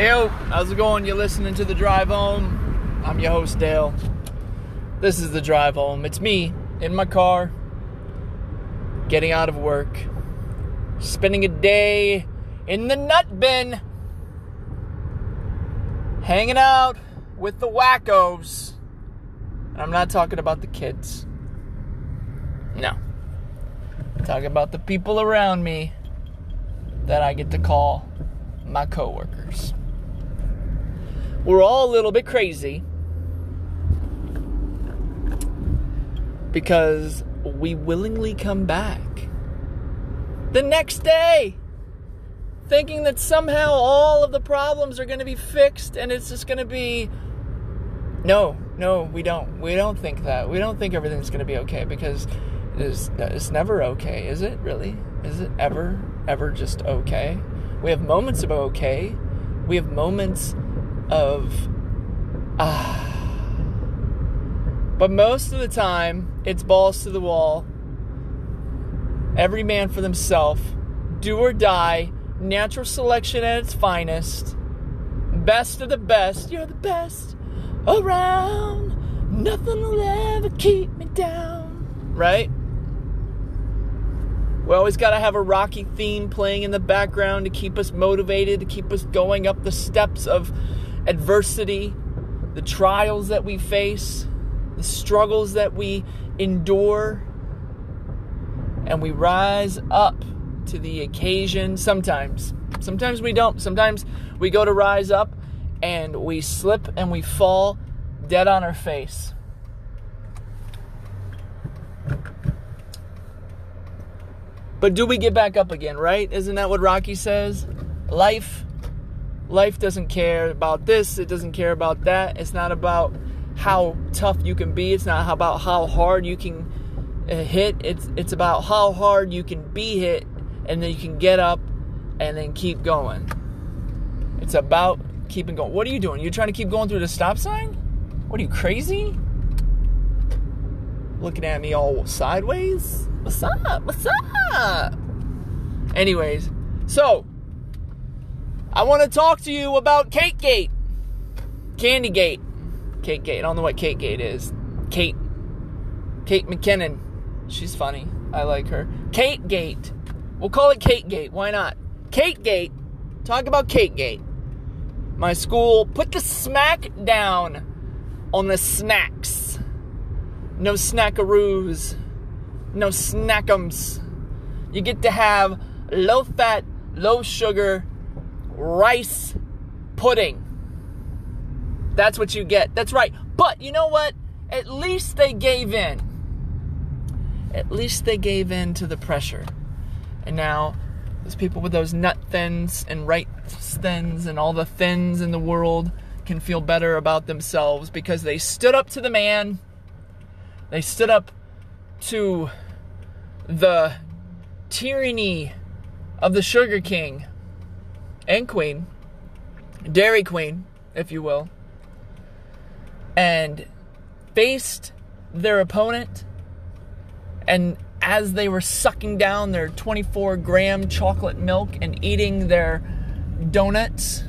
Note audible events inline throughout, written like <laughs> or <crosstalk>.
Yo, how's it going? You're listening to The Drive Home. I'm your host, Dale. This is The Drive Home. It's me in my car, getting out of work, spending a day in the nut bin, hanging out with the wackos. And I'm not talking about the kids. No. I'm talking about the people around me that I get to call my coworkers. We're all a little bit crazy because we willingly come back the next day thinking that somehow all of the problems are going to be fixed and it's just going to be no no we don't. We don't think that. We don't think everything's going to be okay because it's, it's never okay is it? Really? Is it ever ever just okay? We have moments of okay. We have moments of ah. But most of the time, it's balls to the wall. Every man for himself. Do or die. Natural selection at its finest. Best of the best. You're the best around. Nothing will ever keep me down. Right? We always got to have a rocky theme playing in the background to keep us motivated, to keep us going up the steps of adversity, the trials that we face, the struggles that we endure, and we rise up to the occasion sometimes. Sometimes we don't. Sometimes we go to rise up and we slip and we fall dead on our face. But do we get back up again, right? Isn't that what Rocky says? Life Life doesn't care about this, it doesn't care about that. It's not about how tough you can be, it's not about how hard you can uh, hit. It's it's about how hard you can be hit and then you can get up and then keep going. It's about keeping going. What are you doing? You're trying to keep going through the stop sign? What are you crazy? Looking at me all sideways? What's up? What's up? Anyways, so I want to talk to you about Kate Gate. Candy Gate. Kate Gate. I don't know what Kate Gate is. Kate. Kate McKinnon. She's funny. I like her. Kate Gate. We'll call it Kate Gate. Why not? Kate Gate. Talk about Kate Gate. My school put the smack down on the snacks. No snackaroos. No snackums. You get to have low fat, low sugar, rice pudding. That's what you get. That's right. But you know what? At least they gave in. At least they gave in to the pressure. And now, those people with those nut thins and right thins and all the thins in the world can feel better about themselves because they stood up to the man. They stood up to the tyranny of the Sugar King and Queen, Dairy Queen, if you will, and faced their opponent. And as they were sucking down their 24 gram chocolate milk and eating their donuts,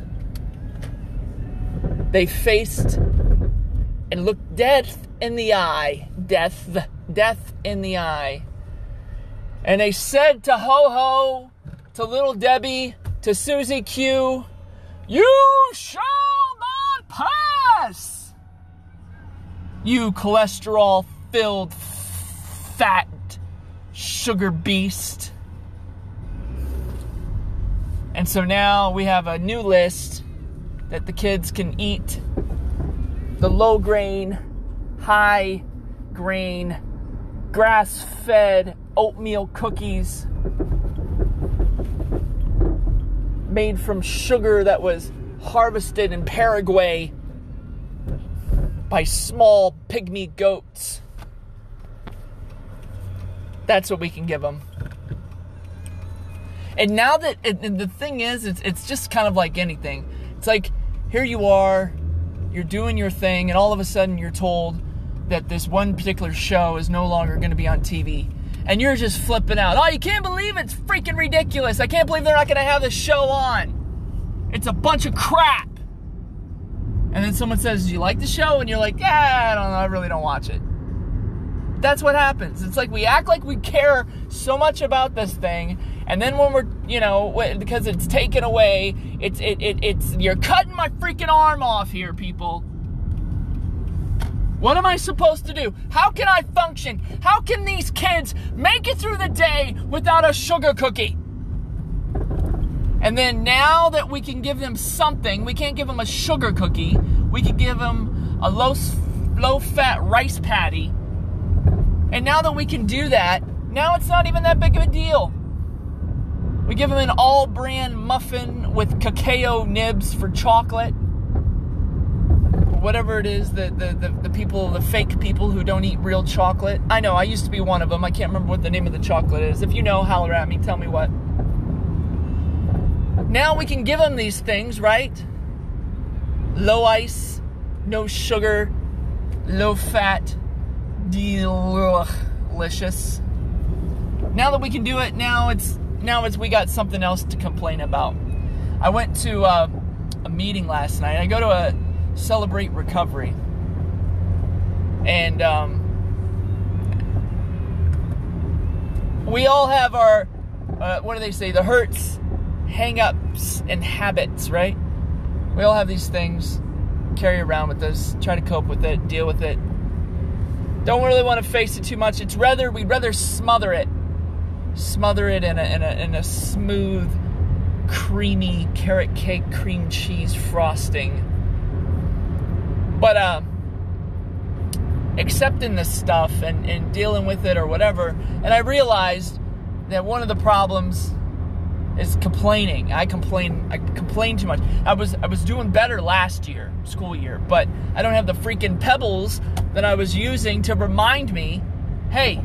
they faced and looked death in the eye. Death, death in the eye. And they said to Ho Ho, to Little Debbie, to Suzy Q, You shall not pass! You cholesterol filled, fat, sugar beast. And so now we have a new list that the kids can eat the low grain, high grain, grass fed oatmeal cookies made from sugar that was harvested in Paraguay by small pygmy goats. That's what we can give them. And now that and the thing is, it's it's just kind of like anything. It's like here you are, you're doing your thing, and all of a sudden you're told that this one particular show is no longer going to be on TV and you're just flipping out. Oh, you can't believe it. it's freaking ridiculous. I can't believe they're not going to have this show on. It's a bunch of crap. And then someone says, Do you like the show? And you're like, Yeah, I don't know. I really don't watch it. That's what happens. It's like we act like we care so much about this thing. And then when we're, you know, because it's taken away, it's, it, it, it's, you're cutting my freaking arm off here, people. What am I supposed to do? How can I function? How can these kids make it through the day without a sugar cookie? And then now that we can give them something, we can't give them a sugar cookie. We can give them a low low fat rice patty. And now that we can do that, now it's not even that big of a deal. We give them an All-Bran muffin with cacao nibs for chocolate whatever it is, the, the, the, the, people, the fake people who don't eat real chocolate. I know, I used to be one of them. I can't remember what the name of the chocolate is. If you know, holler at me, tell me what. Now we can give them these things, right? Low ice, no sugar, low fat, delicious. Now that we can do it, now it's now it's we got something else to complain about. I went to uh, a meeting last night. I go to a celebrate recovery. And um, we all have our, uh, what do they say, the hurts, hang ups, and habits, right? We all have these things, carry around with us, try to cope with it, deal with it. Don't really want to face it too much. It's rather, we'd rather smother it. Smother it in a, in a, in a smooth, creamy carrot cake cream cheese frosting but uh, accepting this stuff and, and dealing with it or whatever, and I realized that one of the problems is complaining. I complain. I complain too much. I was I was doing better last year, school year, but I don't have the freaking pebbles that I was using to remind me, hey,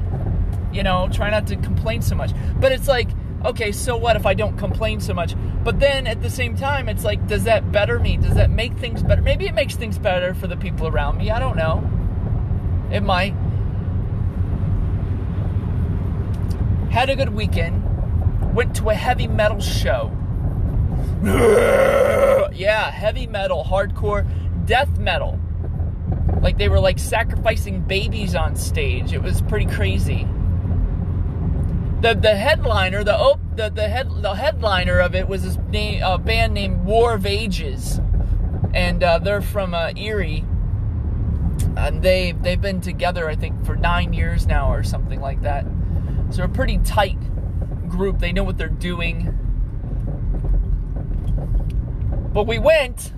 you know, try not to complain so much. But it's like okay, so what if I don't complain so much? But then at the same time, it's like, does that better me? Does that make things better? Maybe it makes things better for the people around me. I don't know. It might. Had a good weekend. Went to a heavy metal show. <laughs> yeah, heavy metal, hardcore, death metal. Like they were like sacrificing babies on stage. It was pretty crazy the the headliner, the op, the the head the headliner of it was this name, a band named War of Ages, and uh, they're from uh, Erie, and they they've been together I think for nine years now or something like that. So a pretty tight group. They know what they're doing. But we went,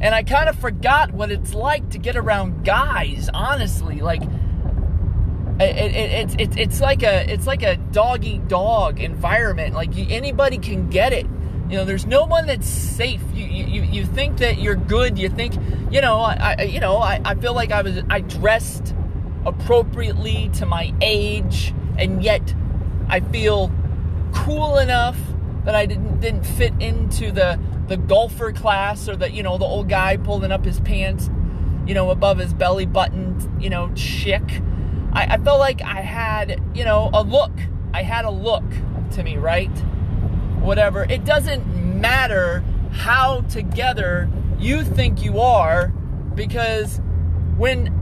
and I kind of forgot what it's like to get around guys. Honestly, like it, it, it, it, it's like a it's like a dog eat dog environment. Like anybody can get it. You know, there's no one that's safe. You, you you think that you're good. You think you know. I, I you know I, I feel like I was I dressed appropriately to my age, and yet I feel cool enough that I didn't didn't fit into the the golfer class or the you know the old guy pulling up his pants, you know above his belly button, you know chick I, I felt like I had, you know, a look. I had a look to me, right? Whatever. It doesn't matter how together you think you are because when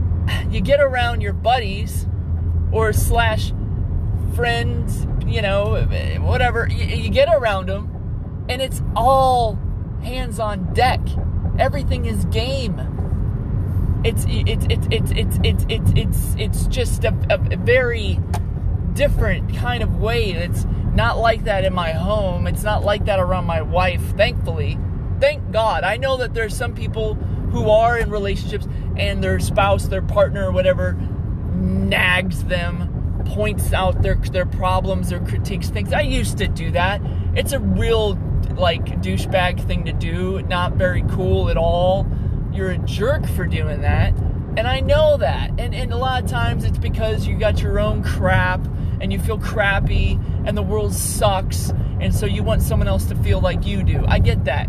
you get around your buddies or slash friends, you know, whatever, you, you get around them and it's all hands on deck. Everything is game it's it's it's it's it's it's it's it's, it's just a, a very different kind of way. It's not like that in my home. It's not like that around my wife, thankfully. Thank God. I know that there's some people who are in relationships and their spouse, their partner, whatever, nags them, points out their their problems or critiques things. I used to do that. It's a real like douchebag thing to do. Not very cool at all you're a jerk for doing that. And I know that. And, and a lot of times it's because you got your own crap and you feel crappy and the world sucks. And so you want someone else to feel like you do. I get that.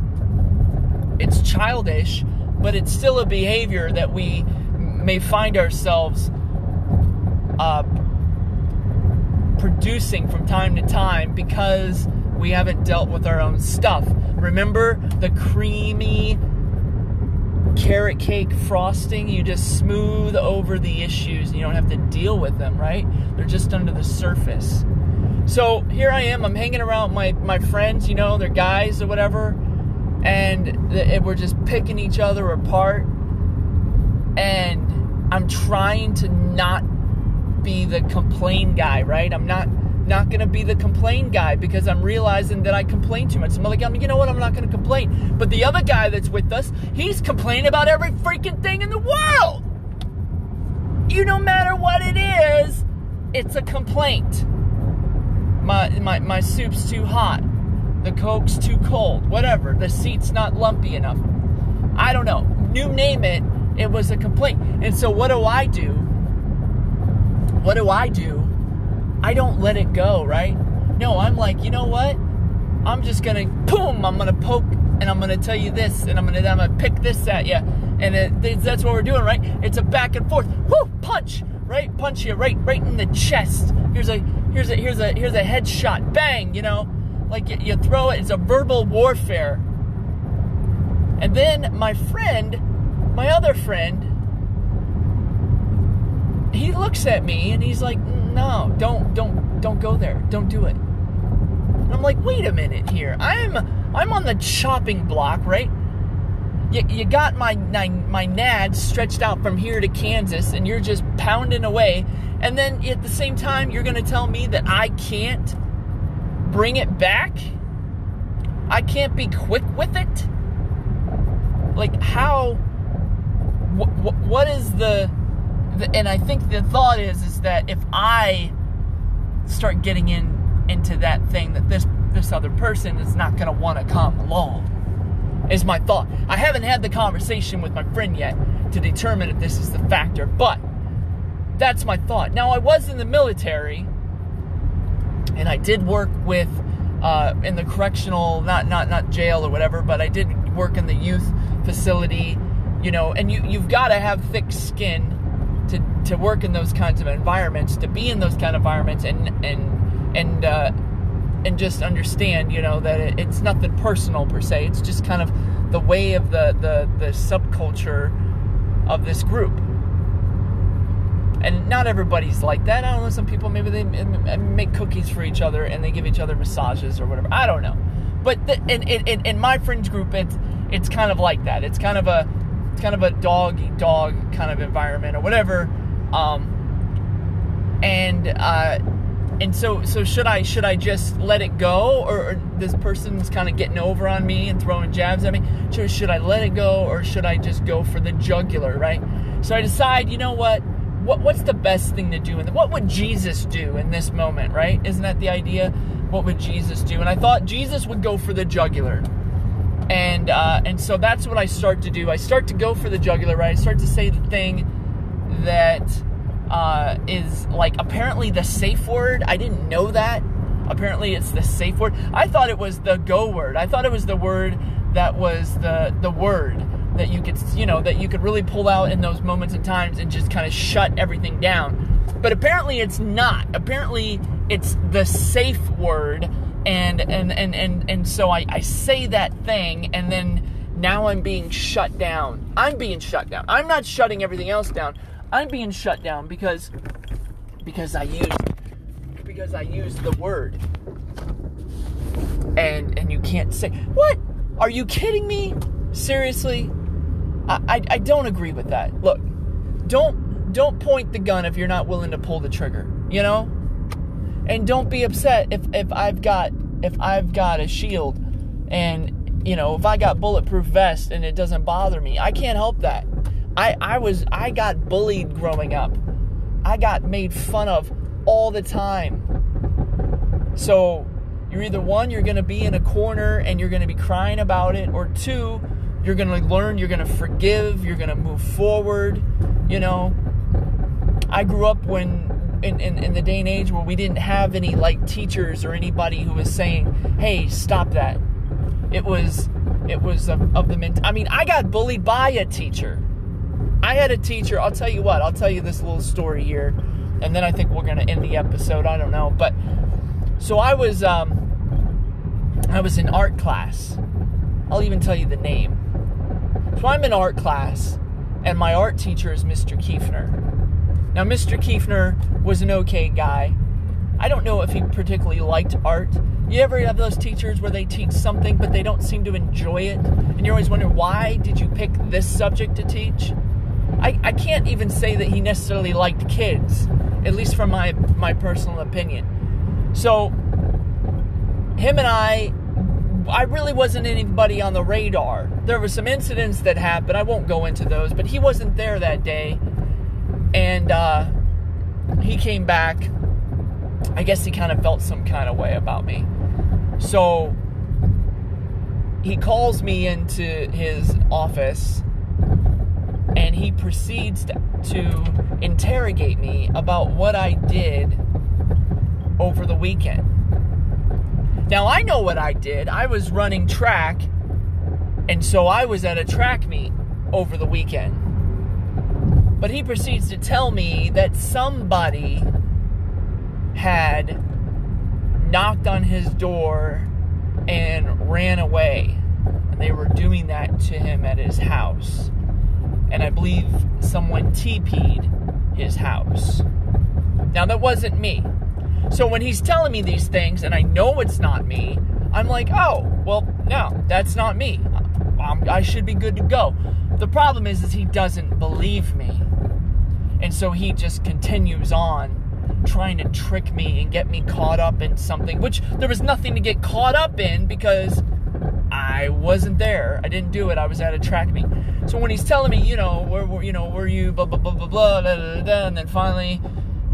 It's childish, but it's still a behavior that we may find ourselves uh, producing from time to time because We haven't dealt with our own stuff. Remember the creamy carrot cake frosting? You just smooth over the issues and you don't have to deal with them, right? They're just under the surface. So here I am, I'm hanging around my, my friends, you know, they're guys or whatever, and we're just picking each other apart. And I'm trying to not be the complain guy, right? I'm not not gonna be the complain guy because I'm realizing that I complain too much. I'm like, you know what? I'm not gonna complain. But the other guy that's with us, he's complaining about every freaking thing in the world. You no matter what it is, it's a complaint. My my my soup's too hot. The coke's too cold. Whatever. The seat's not lumpy enough. I don't know. You name it, it was a complaint. And so what do I do? What do I do? I don't let it go, right? No, I'm like, you know what? I'm just gonna boom, I'm gonna poke and I'm gonna tell you this and I'm gonna I'm gonna pick this at you. And it, that's what we're doing, right? It's a back and forth. Whoo, punch, right? Punch you right right in the chest. Here's a here's a here's a here's a headshot. Bang, you know? Like you, you throw it, it's a verbal warfare. And then my friend, my other friend, he looks at me and he's like, no, don't, don't, don't go there. Don't do it. And I'm like, wait a minute here. I'm, I'm on the chopping block, right? You, you got my, my, my nads stretched out from here to Kansas and you're just pounding away. And then at the same time, you're going to tell me that I can't bring it back? I can't be quick with it? Like, how? What, what is the and I think the thought is is that if I start getting in into that thing that this this other person is not going to want to come along is my thought. I haven't had the conversation with my friend yet to determine if this is the factor, but that's my thought. Now I was in the military and I did work with uh, in the correctional not not not jail or whatever, but I did work in the youth facility, you know, and you you've got to have thick skin to, to work in those kinds of environments, to be in those kind of environments, and and and uh, and just understand, you know, that it, it's nothing personal per se. It's just kind of the way of the the the subculture of this group. And not everybody's like that. I don't know. Some people maybe they make cookies for each other and they give each other massages or whatever. I don't know. But the, in, in, in my friends group, it's it's kind of like that. It's kind of a it's kind of a dog eat dog kind of environment or whatever. Um, and uh, and so so should I should I just let it go or, or this person's kind of getting over on me and throwing jabs at me? Should should I let it go or should I just go for the jugular? Right. So I decide. You know what? What what's the best thing to do? And what would Jesus do in this moment? Right? Isn't that the idea? What would Jesus do? And I thought Jesus would go for the jugular and uh, and so that's what I start to do. I start to go for the jugular, right? I start to say the thing that uh, is like apparently the safe word. I didn't know that. Apparently, it's the safe word. I thought it was the go word. I thought it was the word that was the the word that you could you know that you could really pull out in those moments and times and just kind of shut everything down. But apparently, it's not. Apparently, it's the safe word and and and and, and so I, I say that thing and then now I'm being shut down. I'm being shut down. I'm not shutting everything else down. I'm being shut down because because I used because I used the word. And and you can't say what? Are you kidding me? Seriously? I, I, I don't agree with that. Look, don't don't point the gun if you're not willing to pull the trigger. You know? And don't be upset if if I've got if I've got a shield and you know if I got bulletproof vest and it doesn't bother me. I can't help that. I I was I got bullied growing up. I got made fun of all the time. So you're either one, you're to be in a corner and you're to be crying about it, or two, you're to learn, you're to forgive, you're to move forward. You know, I grew up when in, in, in the day and age where we didn't have any like teachers or anybody who was saying, "Hey, stop that." It was it was of, of the ment- I mean, I got bullied by a teacher. I had a teacher. I'll tell you what. I'll tell you this little story here, and then I think we're gonna end the episode. I don't know, but so I was um, I was in art class. I'll even tell you the name. So I'm in art class, and my art teacher is Mr. Kiefner. Now, Mr. Kiefner was an okay guy. I don't know if he particularly liked art. You ever have those teachers where they teach something but they don't seem to enjoy it? And you're always wondering, why did you pick this subject to teach? I, I can't even say that he necessarily liked kids, at least from my, my personal opinion. So, him and I, I really wasn't anybody on the radar. There were some incidents that happened. I won't go into those, but he wasn't there that day. And uh, he came back I guess he kind of felt some kind of way about me. So he calls me into his office and he proceeds to, to interrogate me about what I did over the weekend. Now, I know what I did. I was running track, and so I was at a track meet over the weekend. But he proceeds to tell me that somebody had knocked on his door and ran away. And they were doing that to him at his house. And I believe someone TP'd his house. Now, that wasn't me. So when he's telling me these things and I know it's not me, I'm like, oh, well, no, that's not me. I'm, I should be good to go. The problem is, is he doesn't believe me. And so he just continues on trying to trick me and get me caught up in something, which there was nothing to get caught up in because I wasn't there. I didn't do it. I was at a track meet. So when he's telling me, you know, where, where you know, were you, blah blah blah blah blah, blah, blah, blah, and then finally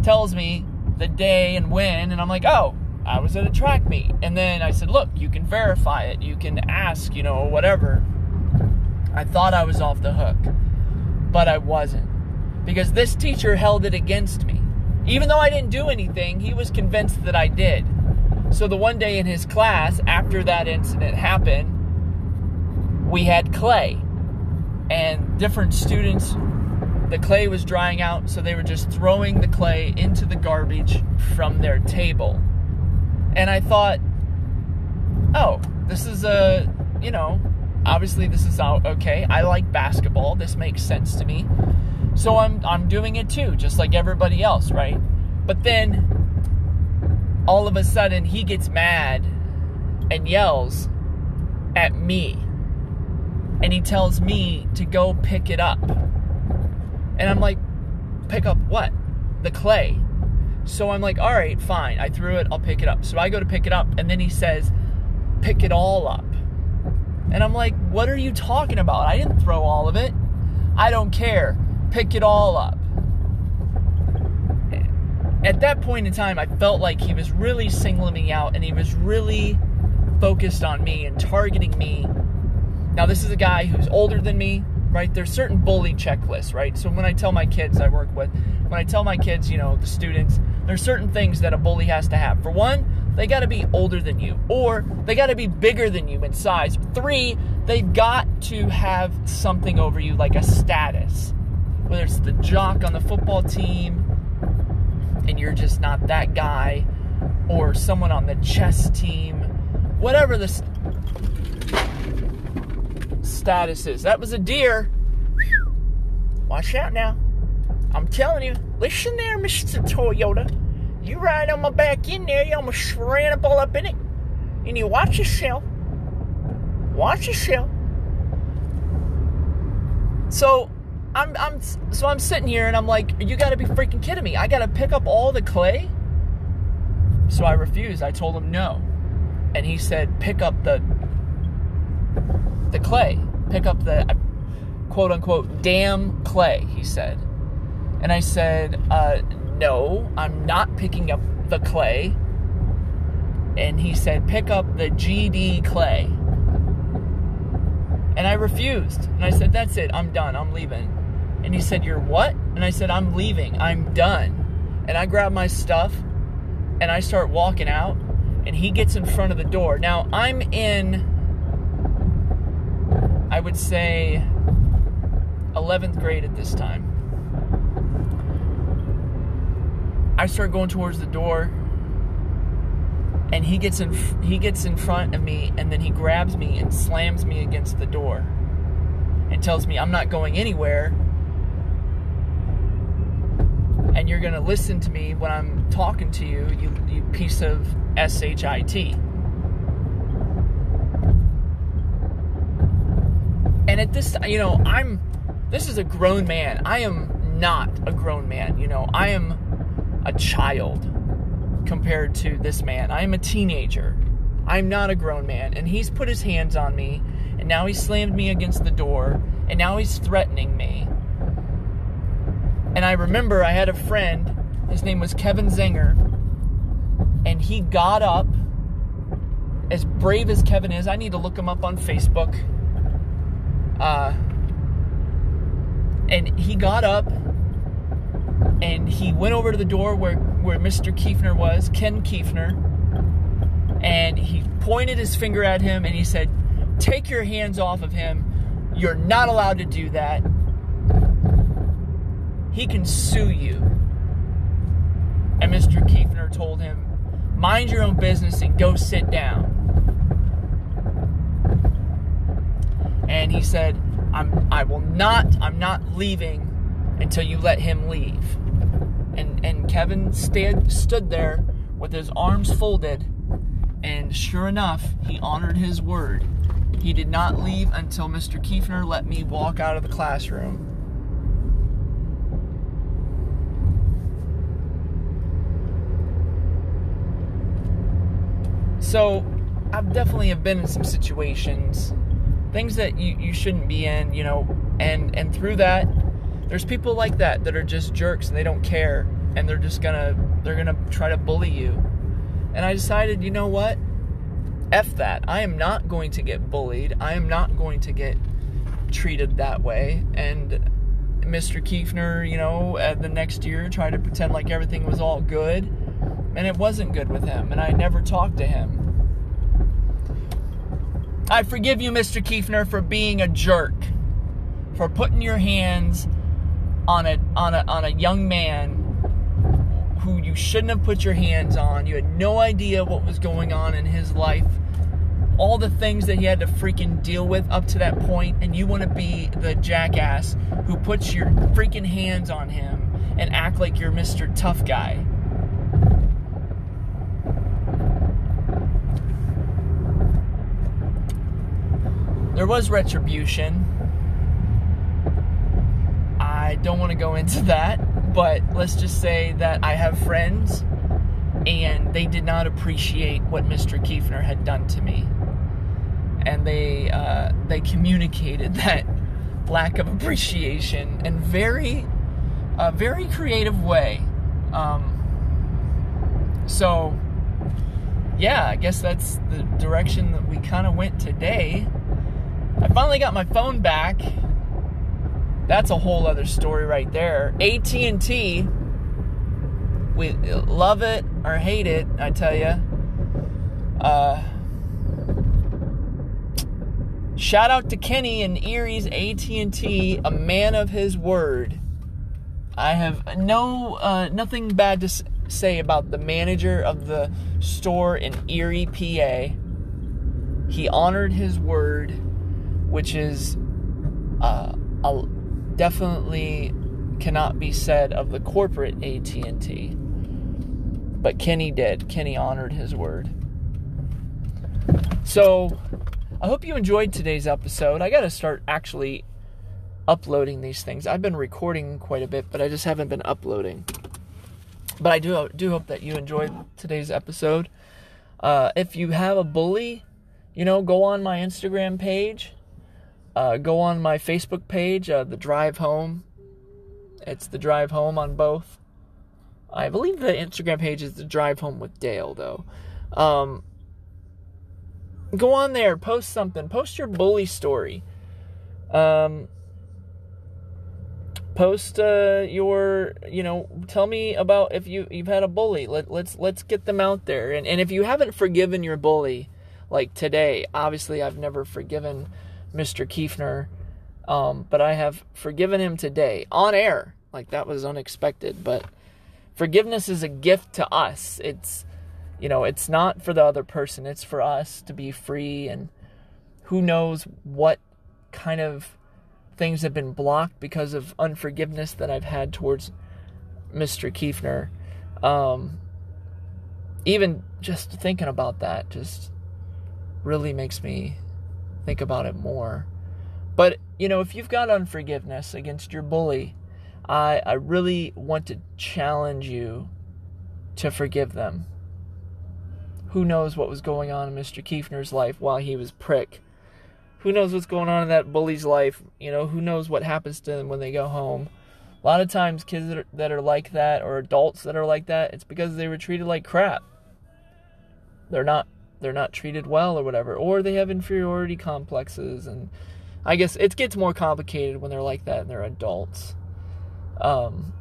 tells me the day and when, and I'm like, oh, I was at a track meet. And then I said, look, you can verify it. You can ask, you know, whatever. I thought I was off the hook, but I wasn't because this teacher held it against me. Even though I didn't do anything, he was convinced that I did. So the one day in his class, after that incident happened, we had clay. And different students, the clay was drying out, so they were just throwing the clay into the garbage from their table. And I thought, oh, this is a, you know, obviously this is okay. I like basketball. This makes sense to me. So I'm I'm doing it too, just like everybody else, right? But then all of a sudden he gets mad and yells at me. And he tells me to go pick it up. And I'm like, pick up what? The clay. So I'm like, all right, fine. I threw it, I'll pick it up. So I go to pick it up, and then he says, pick it all up. And I'm like, what are you talking about? I didn't throw all of it. I don't care pick it all up. At that point in time, I felt like he was really singling me out and he was really focused on me and targeting me. Now, this is a guy who's older than me, right? There's certain bully checklists, right? So when I tell my kids I work with, when I tell my kids, you know, the students, there's certain things that a bully has to have. For one, they got to be older than you, or they got to be bigger than you in size. Three, they've got to have something over you, like a status whether it's the jock on the football team and you're just not that guy, or someone on the chess team, whatever the status is. That was a deer. Watch out now. I'm telling you. Listen there, Mr. Toyota. You ride on my back in there, you almost ran up all up in it. And you watch yourself. Watch yourself. So I'm, I'm, so I'm sitting here and I'm like, you got to be freaking kidding me! I got to pick up all the clay. So I refused. I told him no, and he said, pick up the, the clay, pick up the, quote unquote, damn clay. He said, and I said, uh, no, I'm not picking up the clay. And he said, pick up the GD clay. And I refused. And I said, That's it. I'm done. I'm leaving. And he said, You're what? And I said, I'm leaving. I'm done. And I grab my stuff and I start walking out. And he gets in front of the door. Now, I'm in, I would say, 11th grade at this time. I start going towards the door. and he gets in he gets in front of me and then he grabs me and slams me against the door and tells me I'm not going anywhere and you're going to listen to me when I'm talking to you you, you piece of shit and at this you know I'm this is a grown man I am not a grown man you know I am a child compared to this man. I am a teenager. I'm not a grown man. And he's put his hands on me, and now he slammed me against the door, and now he's threatening me. And I remember I had a friend, his name was Kevin Zenger, and he got up, as brave as Kevin is, I need to look him up on Facebook. Uh, and he got up and he went over to the door where, where Mr. Kiefner was, Ken Kiefner, and he pointed his finger at him and he said, Take your hands off of him. You're not allowed to do that. He can sue you. And Mr. Kiefner told him, Mind your own business and go sit down. And he said, I'm, I will not, I'm not leaving until you let him leave. And and Kevin stayed, stood there with his arms folded, and sure enough, he honored his word. He did not leave until Mr. Kiefner let me walk out of the classroom. So, I've definitely have been in some situations, things that you, you shouldn't be in, you know, and and through that, there's people like that that are just jerks and they don't care and they're just gonna they're gonna try to bully you. And I decided, you know what? F that. I am not going to get bullied. I am not going to get treated that way. And Mr. Kiefner, you know, the next year tried to pretend like everything was all good, and it wasn't good with him, and I never talked to him. I forgive you, Mr. Kiefner, for being a jerk, for putting your hands on a on a on a young man who you shouldn't have put your hands on. You had no idea what was going on in his life. All the things that he had to freaking deal with up to that point, and you want to be the jackass who puts your freaking hands on him and act like you're Mr. Tough Guy. There was retribution I don't want to go into <laughs> that, but let's just say that I have friends and they did not appreciate what Mr. Kiefner had done to me. And they uh, they communicated <laughs> that lack of appreciation in very a very creative way. Um, so yeah, I guess that's the direction that we kind of went today. I finally got my phone back that's a whole other story right there. AT&T we love it or hate it, I tell you. Uh, shout out to Kenny and Erie's AT&T, a man of his word. I have no uh, nothing bad to say about the manager of the store in Erie, PA. He honored his word, which is uh, definitely cannot be said of the corporate AT&T. But Kenny did. Kenny honored his word. So, I hope you enjoyed today's episode. I got to start actually uploading these things. I've been recording quite a bit, but I just haven't been uploading. But I do do hope that you enjoyed today's episode. Uh, if you have a bully, you know, go on my Instagram page uh, go on my Facebook page, uh, The Drive Home. It's The Drive Home on both. I believe the Instagram page is The Drive Home with Dale, though. Um, go on there, post something, post your bully story. Um, post uh, your, you know, tell me about if you you've had a bully. Let let's let's get them out there. And and if you haven't forgiven your bully, like today, obviously I've never forgiven Mr. Kiefner, um, but I have forgiven him today on air. Like that was unexpected, but forgiveness is a gift to us. It's you know, it's not for the other person, it's for us to be free and who knows what kind of things have been blocked because of unforgiveness that I've had towards Mr. Kiefner. Um, even just thinking about that just really makes me think about it more. But, you know, if you've got unforgiveness against your bully, I, I really want to challenge you to forgive them. Who knows what was going on in Mr. Kiefner's life while he was prick? Who knows what's going on in that bully's life? You know, who knows what happens to them when they go home? A lot of times, kids that are, that are like that or adults that are like that, it's because they were treated like crap. They're not they're not treated well or whatever, or they have inferiority complexes, and I guess it gets more complicated when they're like that and they're adults. Um,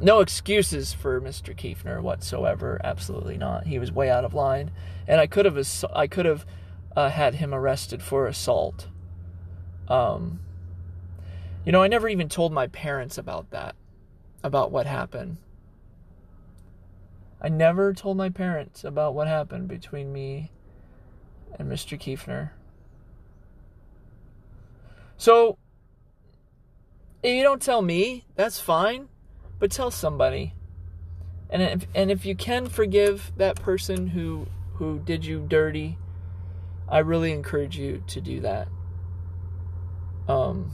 no excuses for Mr. Kiefner whatsoever. Absolutely not. He was way out of line, and I could have I could have uh, had him arrested for assault. Um, you know, I never even told my parents about that, about what happened. I never told my parents about what happened between me and Mr. Kiefner. So, if you don't tell me, that's fine, but tell somebody. And if, and if you can forgive that person who who did you dirty, I really encourage you to do that. Um,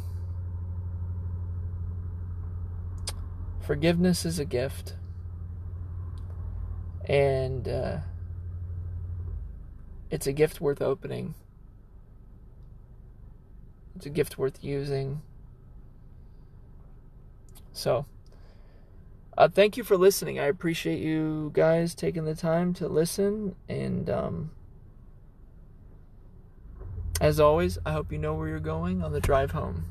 forgiveness is a gift and uh, it's a gift worth opening. It's a gift worth using. So, uh, thank you for listening. I appreciate you guys taking the time to listen. And um, as always, I hope you know where you're going on the drive home.